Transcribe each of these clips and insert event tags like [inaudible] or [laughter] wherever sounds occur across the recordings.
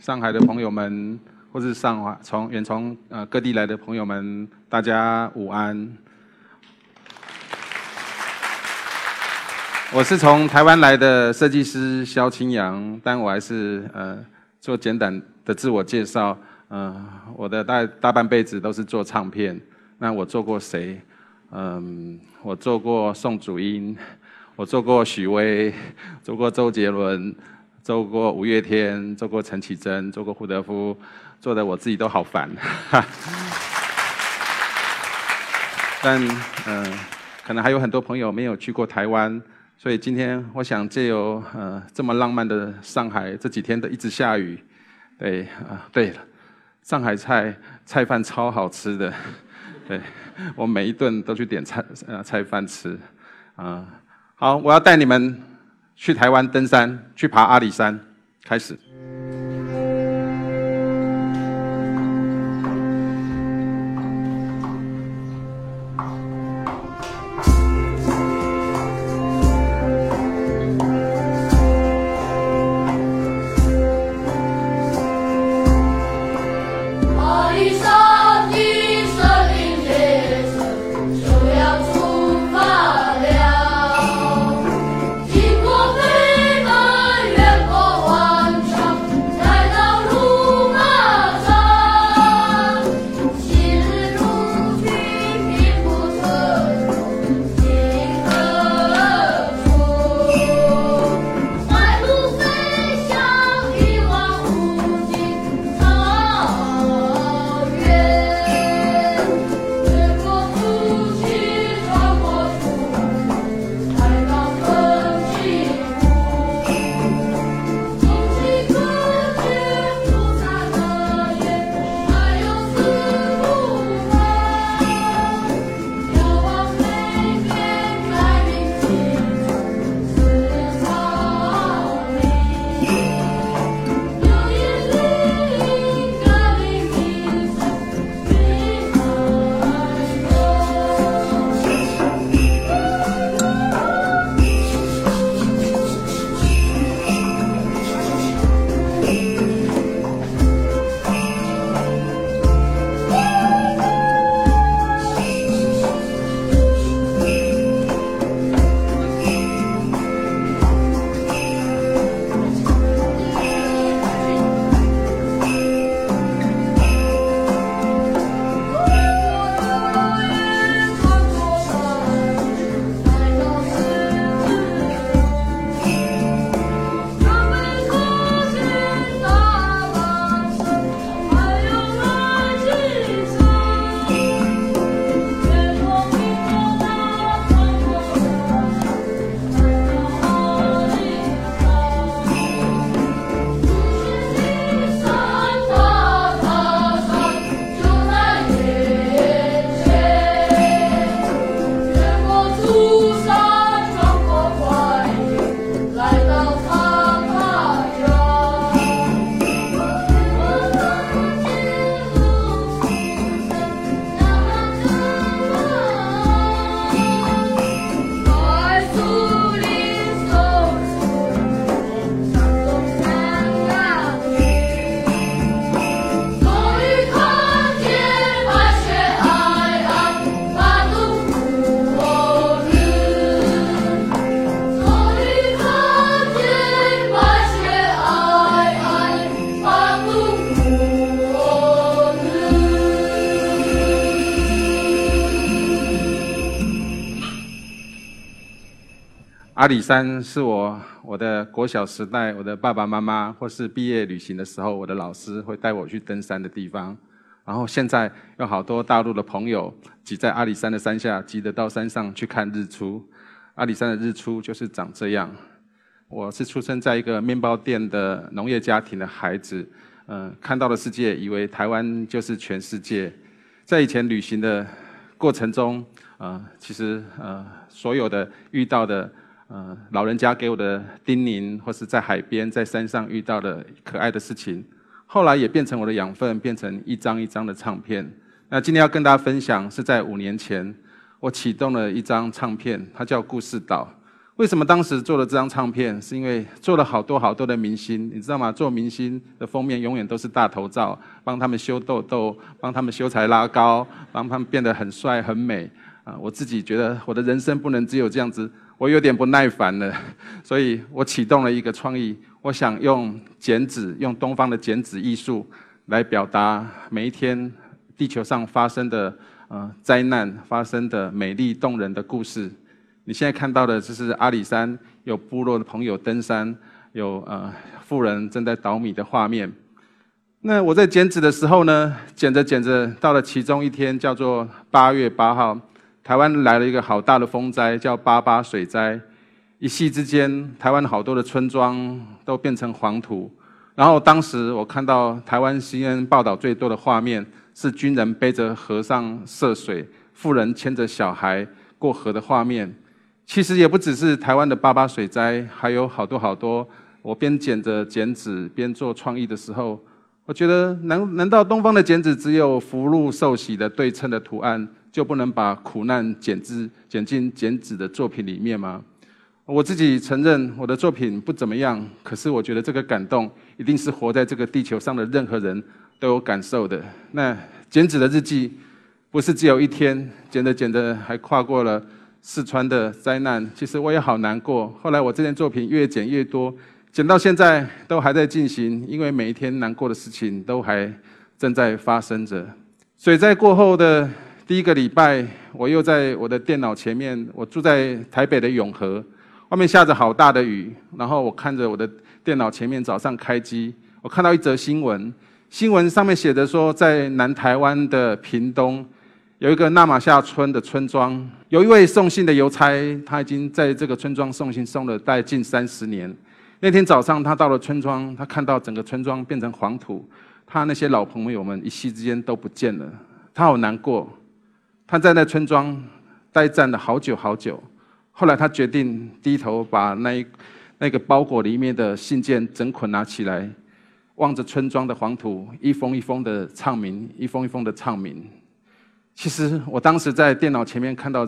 上海的朋友们，或是上海从远从呃各地来的朋友们，大家午安。我是从台湾来的设计师肖清扬，但我还是呃做简短的自我介绍。嗯，我的大大半辈子都是做唱片。那我做过谁？嗯，我做过宋祖英，我做过许巍，做过周杰伦。做过五月天，做过陈绮贞，做过胡德夫，做的我自己都好烦。[laughs] 但嗯，可能还有很多朋友没有去过台湾，所以今天我想借由呃这么浪漫的上海，这几天都一直下雨。对啊，对了，上海菜菜饭超好吃的，对我每一顿都去点菜呃菜饭吃。啊，好，我要带你们。去台湾登山，去爬阿里山，开始。阿里山是我我的国小时代，我的爸爸妈妈或是毕业旅行的时候，我的老师会带我去登山的地方。然后现在有好多大陆的朋友挤在阿里山的山下，挤得到山上去看日出。阿里山的日出就是长这样。我是出生在一个面包店的农业家庭的孩子，嗯，看到的世界以为台湾就是全世界。在以前旅行的过程中，啊，其实呃，所有的遇到的。呃，老人家给我的叮咛，或是在海边、在山上遇到的可爱的事情，后来也变成我的养分，变成一张一张的唱片。那今天要跟大家分享，是在五年前，我启动了一张唱片，它叫《故事岛》。为什么当时做了这张唱片？是因为做了好多好多的明星，你知道吗？做明星的封面永远都是大头照，帮他们修痘痘，帮他们修才拉高，帮他们变得很帅很美。啊，我自己觉得我的人生不能只有这样子，我有点不耐烦了，[laughs] 所以我启动了一个创意，我想用剪纸，用东方的剪纸艺术来表达每一天地球上发生的呃灾难，发生的美丽动人的故事。你现在看到的就是阿里山有部落的朋友登山，有呃富人正在捣米的画面。那我在剪纸的时候呢，剪着剪着，到了其中一天，叫做八月八号，台湾来了一个好大的风灾，叫八八水灾。一夕之间，台湾好多的村庄都变成黄土。然后当时我看到台湾新闻报道最多的画面，是军人背着和尚涉水，富人牵着小孩过河的画面。其实也不只是台湾的八八水灾，还有好多好多。我边剪着剪纸边做创意的时候，我觉得难难道东方的剪纸只有福禄寿喜的对称的图案，就不能把苦难剪枝剪进剪纸的作品里面吗？我自己承认我的作品不怎么样，可是我觉得这个感动一定是活在这个地球上的任何人都有感受的。那剪纸的日记不是只有一天，剪着剪着还跨过了。四川的灾难，其实我也好难过。后来我这件作品越剪越多，剪到现在都还在进行，因为每一天难过的事情都还正在发生着。水灾过后的第一个礼拜，我又在我的电脑前面，我住在台北的永和，外面下着好大的雨，然后我看着我的电脑前面早上开机，我看到一则新闻，新闻上面写着说，在南台湾的屏东。有一个纳马夏村的村庄，有一位送信的邮差，他已经在这个村庄送信送了大概近三十年。那天早上，他到了村庄，他看到整个村庄变成黄土，他那些老朋友们一夕之间都不见了，他好难过。他在那村庄呆站了好久好久，后来他决定低头把那一那个包裹里面的信件整捆拿起来，望着村庄的黄土，一封一封的唱名，一封一封的唱名。其实我当时在电脑前面看到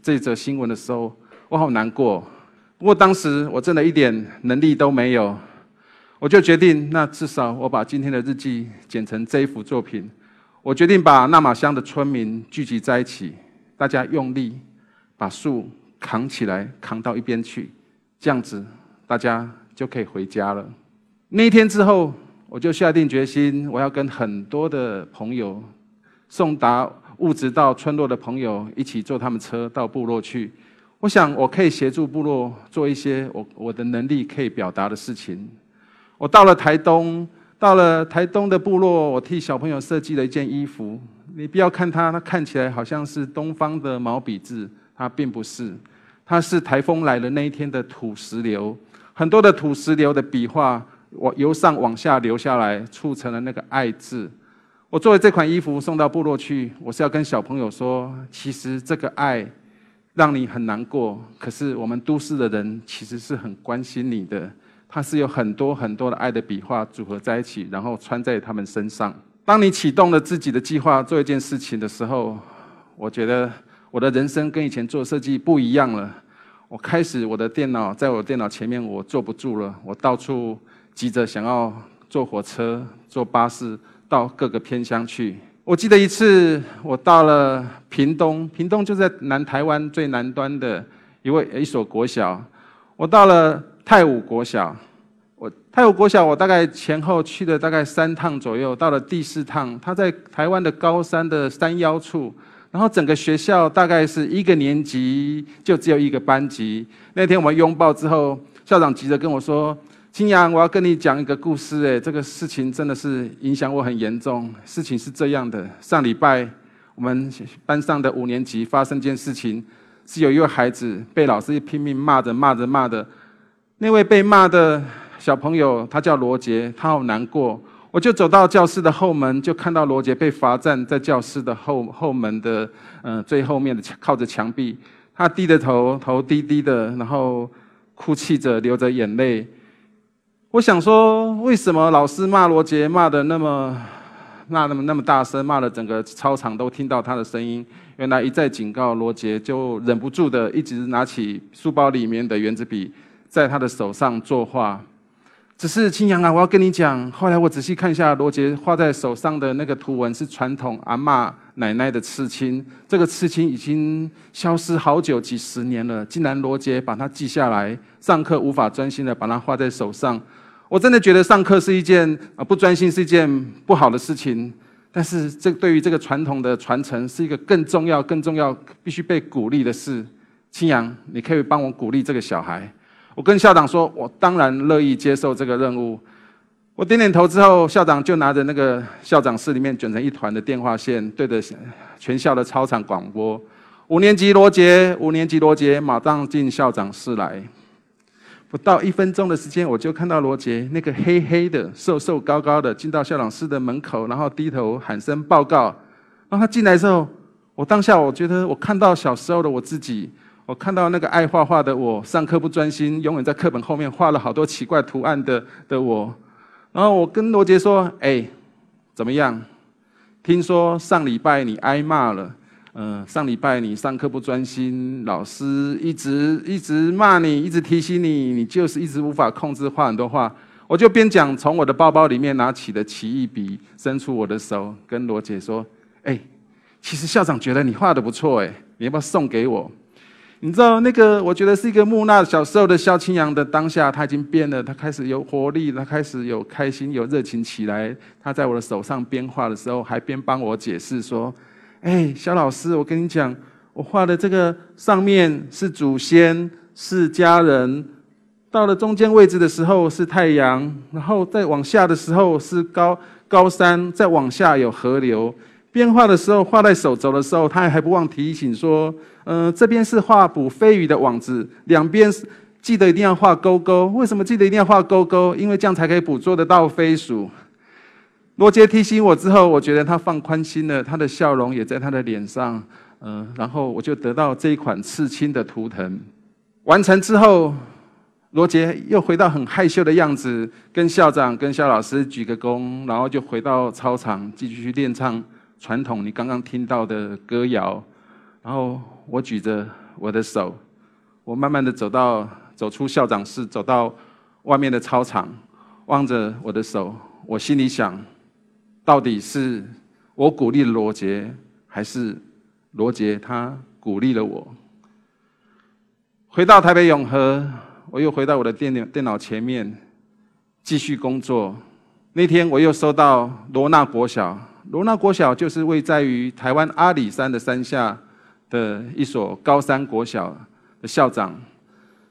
这则新闻的时候，我好难过。不过当时我真的一点能力都没有，我就决定，那至少我把今天的日记剪成这一幅作品。我决定把纳马乡的村民聚集在一起，大家用力把树扛起来，扛到一边去，这样子大家就可以回家了。那一天之后，我就下定决心，我要跟很多的朋友送达。物质到村落的朋友一起坐他们车到部落去，我想我可以协助部落做一些我我的能力可以表达的事情。我到了台东，到了台东的部落，我替小朋友设计了一件衣服。你不要看它，它看起来好像是东方的毛笔字，它并不是，它是台风来的那一天的土石流，很多的土石流的笔画，我由上往下流下来，促成了那个爱字。我做了这款衣服送到部落去，我是要跟小朋友说，其实这个爱让你很难过，可是我们都市的人其实是很关心你的。它是有很多很多的爱的笔画组合在一起，然后穿在他们身上。当你启动了自己的计划做一件事情的时候，我觉得我的人生跟以前做设计不一样了。我开始我的电脑在我电脑前面我坐不住了，我到处急着想要坐火车、坐巴士。到各个偏乡去。我记得一次，我到了屏东，屏东就在南台湾最南端的一位一所国小。我到了太武国小，我太武国小，我大概前后去了大概三趟左右。到了第四趟，他在台湾的高山的山腰处，然后整个学校大概是一个年级就只有一个班级。那天我们拥抱之后，校长急着跟我说。金阳，我要跟你讲一个故事。哎，这个事情真的是影响我很严重。事情是这样的：上礼拜我们班上的五年级发生件事情，是有一位孩子被老师拼命骂着骂着骂的。那位被骂的小朋友，他叫罗杰，他好难过。我就走到教室的后门，就看到罗杰被罚站在教室的后后门的嗯最后面的靠着墙壁，他低着头，头低低的，然后哭泣着，流着眼泪。我想说，为什么老师骂罗杰骂的那么骂那么那么大声，骂了整个操场都听到他的声音。原来一再警告罗杰，就忍不住的一直拿起书包里面的圆珠笔，在他的手上作画。只是青阳啊，我要跟你讲，后来我仔细看一下罗杰画在手上的那个图文，是传统阿妈奶奶的刺青。这个刺青已经消失好久，几十年了，竟然罗杰把它记下来，上课无法专心的把它画在手上。我真的觉得上课是一件啊不专心是一件不好的事情，但是这对于这个传统的传承是一个更重要、更重要、必须被鼓励的事。青阳，你可以帮我鼓励这个小孩。我跟校长说，我当然乐意接受这个任务。我点点头之后，校长就拿着那个校长室里面卷成一团的电话线，对着全校的操场广播：“五年级罗杰，五年级罗杰，马上进校长室来。”不到一分钟的时间，我就看到罗杰那个黑黑的、瘦瘦高高的进到校长室的门口，然后低头喊声报告。然后他进来之后，我当下我觉得我看到小时候的我自己，我看到那个爱画画的我，上课不专心，永远在课本后面画了好多奇怪图案的的我。然后我跟罗杰说：“哎，怎么样？听说上礼拜你挨骂了。”嗯，上礼拜你上课不专心，老师一直一直骂你，一直提醒你，你就是一直无法控制画很多画。我就边讲，从我的包包里面拿起的奇异笔，伸出我的手，跟罗姐说：“哎，其实校长觉得你画的不错，哎，你要不要送给我？”你知道那个，我觉得是一个木讷小时候的萧清扬的当下，他已经变了，他开始有活力，他开始有开心、有热情起来。他在我的手上边画的时候，还边帮我解释说。哎，小老师，我跟你讲，我画的这个上面是祖先，是家人，到了中间位置的时候是太阳，然后再往下的时候是高高山，再往下有河流。边画的时候，画在手肘的时候，他还不忘提醒说：“嗯，这边是画捕飞鱼的网子，两边记得一定要画勾勾。为什么记得一定要画勾勾？因为这样才可以捕捉得到飞鼠。”罗杰提醒我之后，我觉得他放宽心了，他的笑容也在他的脸上。嗯，然后我就得到这一款刺青的图腾。完成之后，罗杰又回到很害羞的样子，跟校长、跟肖老师鞠个躬，然后就回到操场继续去练唱传统你刚刚听到的歌谣。然后我举着我的手，我慢慢的走到走出校长室，走到外面的操场，望着我的手，我心里想。到底是我鼓励罗杰，还是罗杰他鼓励了我？回到台北永和，我又回到我的电脑电脑前面，继续工作。那天我又收到罗纳国小，罗纳国小就是位在于台湾阿里山的山下的一所高山国小的校长。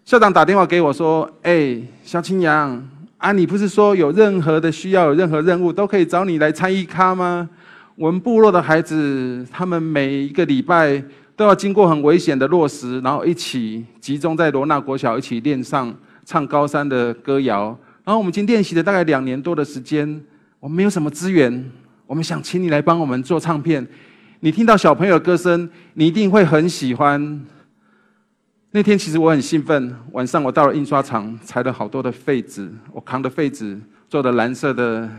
校长打电话给我说：“哎，小青阳。”啊，你不是说有任何的需要、有任何任务都可以找你来参与咖吗？我们部落的孩子，他们每一个礼拜都要经过很危险的落石，然后一起集中在罗纳国小一起练上唱高山的歌谣。然后我们已经练习了大概两年多的时间，我们没有什么资源，我们想请你来帮我们做唱片。你听到小朋友的歌声，你一定会很喜欢。那天其实我很兴奋，晚上我到了印刷厂，裁了好多的废纸，我扛着废纸，坐的蓝色的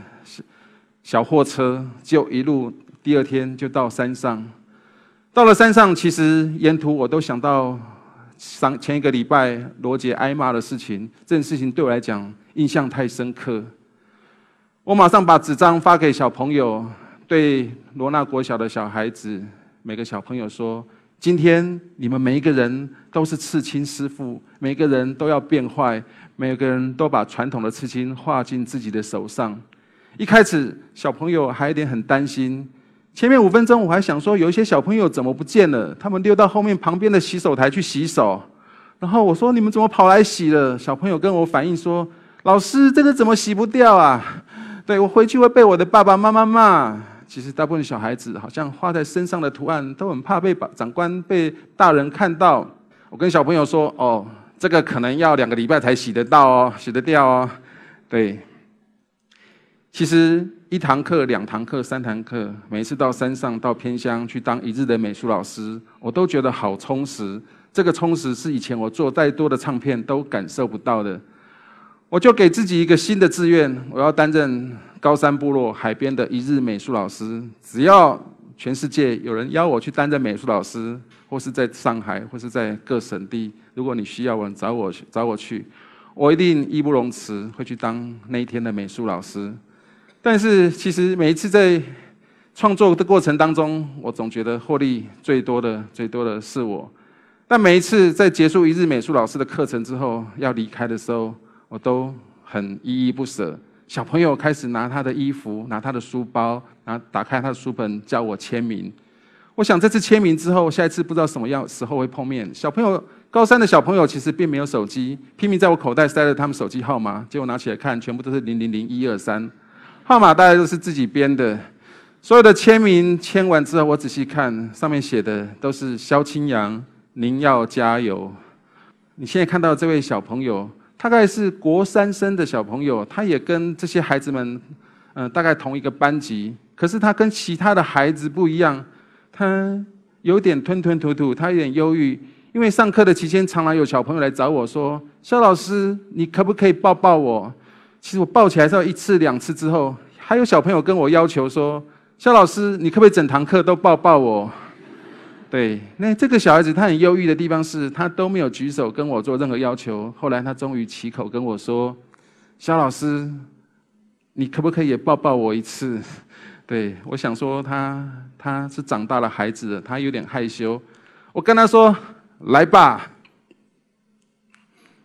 小货车，就一路第二天就到山上。到了山上，其实沿途我都想到上前一个礼拜罗杰挨骂的事情，这件事情对我来讲印象太深刻。我马上把纸张发给小朋友，对罗纳国小的小孩子，每个小朋友说。今天你们每一个人都是刺青师傅，每个人都要变坏，每个人都把传统的刺青画进自己的手上。一开始小朋友还有点很担心，前面五分钟我还想说有一些小朋友怎么不见了，他们溜到后面旁边的洗手台去洗手。然后我说你们怎么跑来洗了？小朋友跟我反映说，老师这个怎么洗不掉啊？对我回去会被我的爸爸妈妈骂。其实大部分小孩子好像画在身上的图案都很怕被长官、被大人看到。我跟小朋友说：“哦，这个可能要两个礼拜才洗得到哦，洗得掉哦。”对。其实一堂课、两堂课、三堂课，每次到山上、到偏乡去当一日的美术老师，我都觉得好充实。这个充实是以前我做再多的唱片都感受不到的。我就给自己一个新的志愿，我要担任。高山部落海边的一日美术老师，只要全世界有人邀我去担任美术老师，或是在上海，或是在各省地，如果你需要我，找我找我去，我一定义不容辞，会去当那一天的美术老师。但是其实每一次在创作的过程当中，我总觉得获利最多的、最多的是我。但每一次在结束一日美术老师的课程之后，要离开的时候，我都很依依不舍。小朋友开始拿他的衣服、拿他的书包、拿打开他的书本，叫我签名。我想这次签名之后，下一次不知道什么样时候会碰面。小朋友，高三的小朋友其实并没有手机，拼命在我口袋塞了他们手机号码，结果拿起来看，全部都是零零零一二三，号码大概都是自己编的。所有的签名签完之后，我仔细看，上面写的都是肖清扬，您要加油。你现在看到这位小朋友。大概是国三生的小朋友，他也跟这些孩子们，嗯，大概同一个班级。可是他跟其他的孩子不一样，他有点吞吞吐吐，他有点忧郁。因为上课的期间，常常有小朋友来找我说：“肖老师，你可不可以抱抱我？”其实我抱起来之后一次两次之后，还有小朋友跟我要求说：“肖老师，你可不可以整堂课都抱抱我？”对，那这个小孩子他很忧郁的地方是他都没有举手跟我做任何要求。后来他终于起口跟我说：“肖老师，你可不可以也抱抱我一次？” [laughs] 对我想说他他是长大了孩子了，他有点害羞。我跟他说：“来吧。”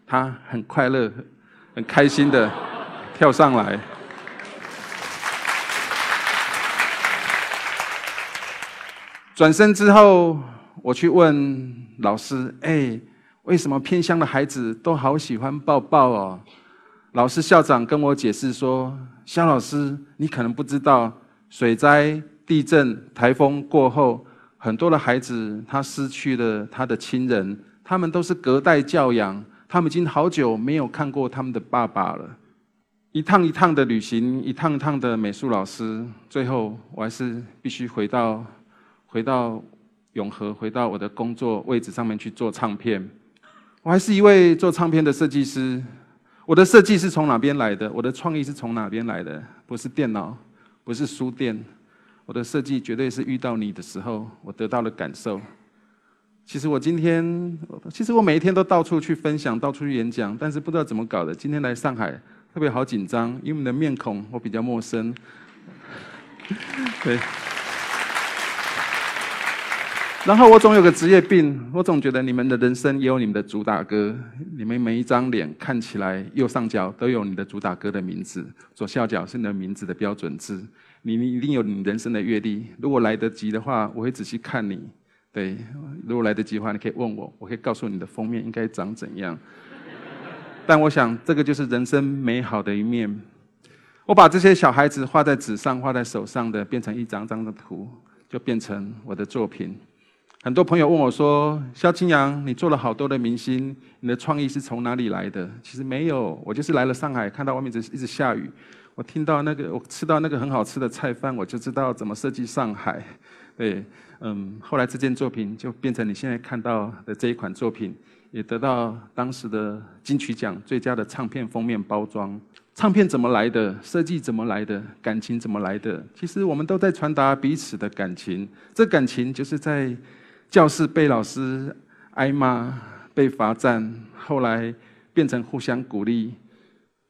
他很快乐、很开心的跳上来。转身之后，我去问老师：“哎，为什么偏乡的孩子都好喜欢抱抱哦？”老师、校长跟我解释说：“肖老师，你可能不知道，水灾、地震、台风过后，很多的孩子他失去了他的亲人，他们都是隔代教养，他们已经好久没有看过他们的爸爸了。一趟一趟的旅行，一趟一趟的美术老师，最后我还是必须回到。”回到永和，回到我的工作位置上面去做唱片。我还是一位做唱片的设计师。我的设计是从哪边来的？我的创意是从哪边来的？不是电脑，不是书店。我的设计绝对是遇到你的时候，我得到了感受。其实我今天，其实我每一天都到处去分享，到处去演讲，但是不知道怎么搞的。今天来上海，特别好紧张，因为你的面孔我比较陌生。[laughs] 对。然后我总有个职业病，我总觉得你们的人生也有你们的主打歌，你们每一张脸看起来右上角都有你的主打歌的名字，左下角是你的名字的标准字。你你一定有你人生的阅历，如果来得及的话，我会仔细看你。对，如果来得及的话，你可以问我，我可以告诉你的封面应该长怎样。但我想，这个就是人生美好的一面。我把这些小孩子画在纸上、画在手上的，变成一张张的图，就变成我的作品。很多朋友问我说：“萧青阳，你做了好多的明星，你的创意是从哪里来的？”其实没有，我就是来了上海，看到外面一直一直下雨，我听到那个，我吃到那个很好吃的菜饭，我就知道怎么设计上海。对，嗯，后来这件作品就变成你现在看到的这一款作品，也得到当时的金曲奖最佳的唱片封面包装。唱片怎么来的？设计怎么来的？感情怎么来的？其实我们都在传达彼此的感情。这感情就是在。教室被老师挨骂、被罚站，后来变成互相鼓励。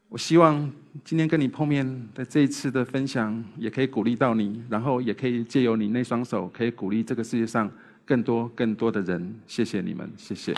我希望今天跟你碰面的这一次的分享，也可以鼓励到你，然后也可以借由你那双手，可以鼓励这个世界上更多更多的人。谢谢你们，谢谢。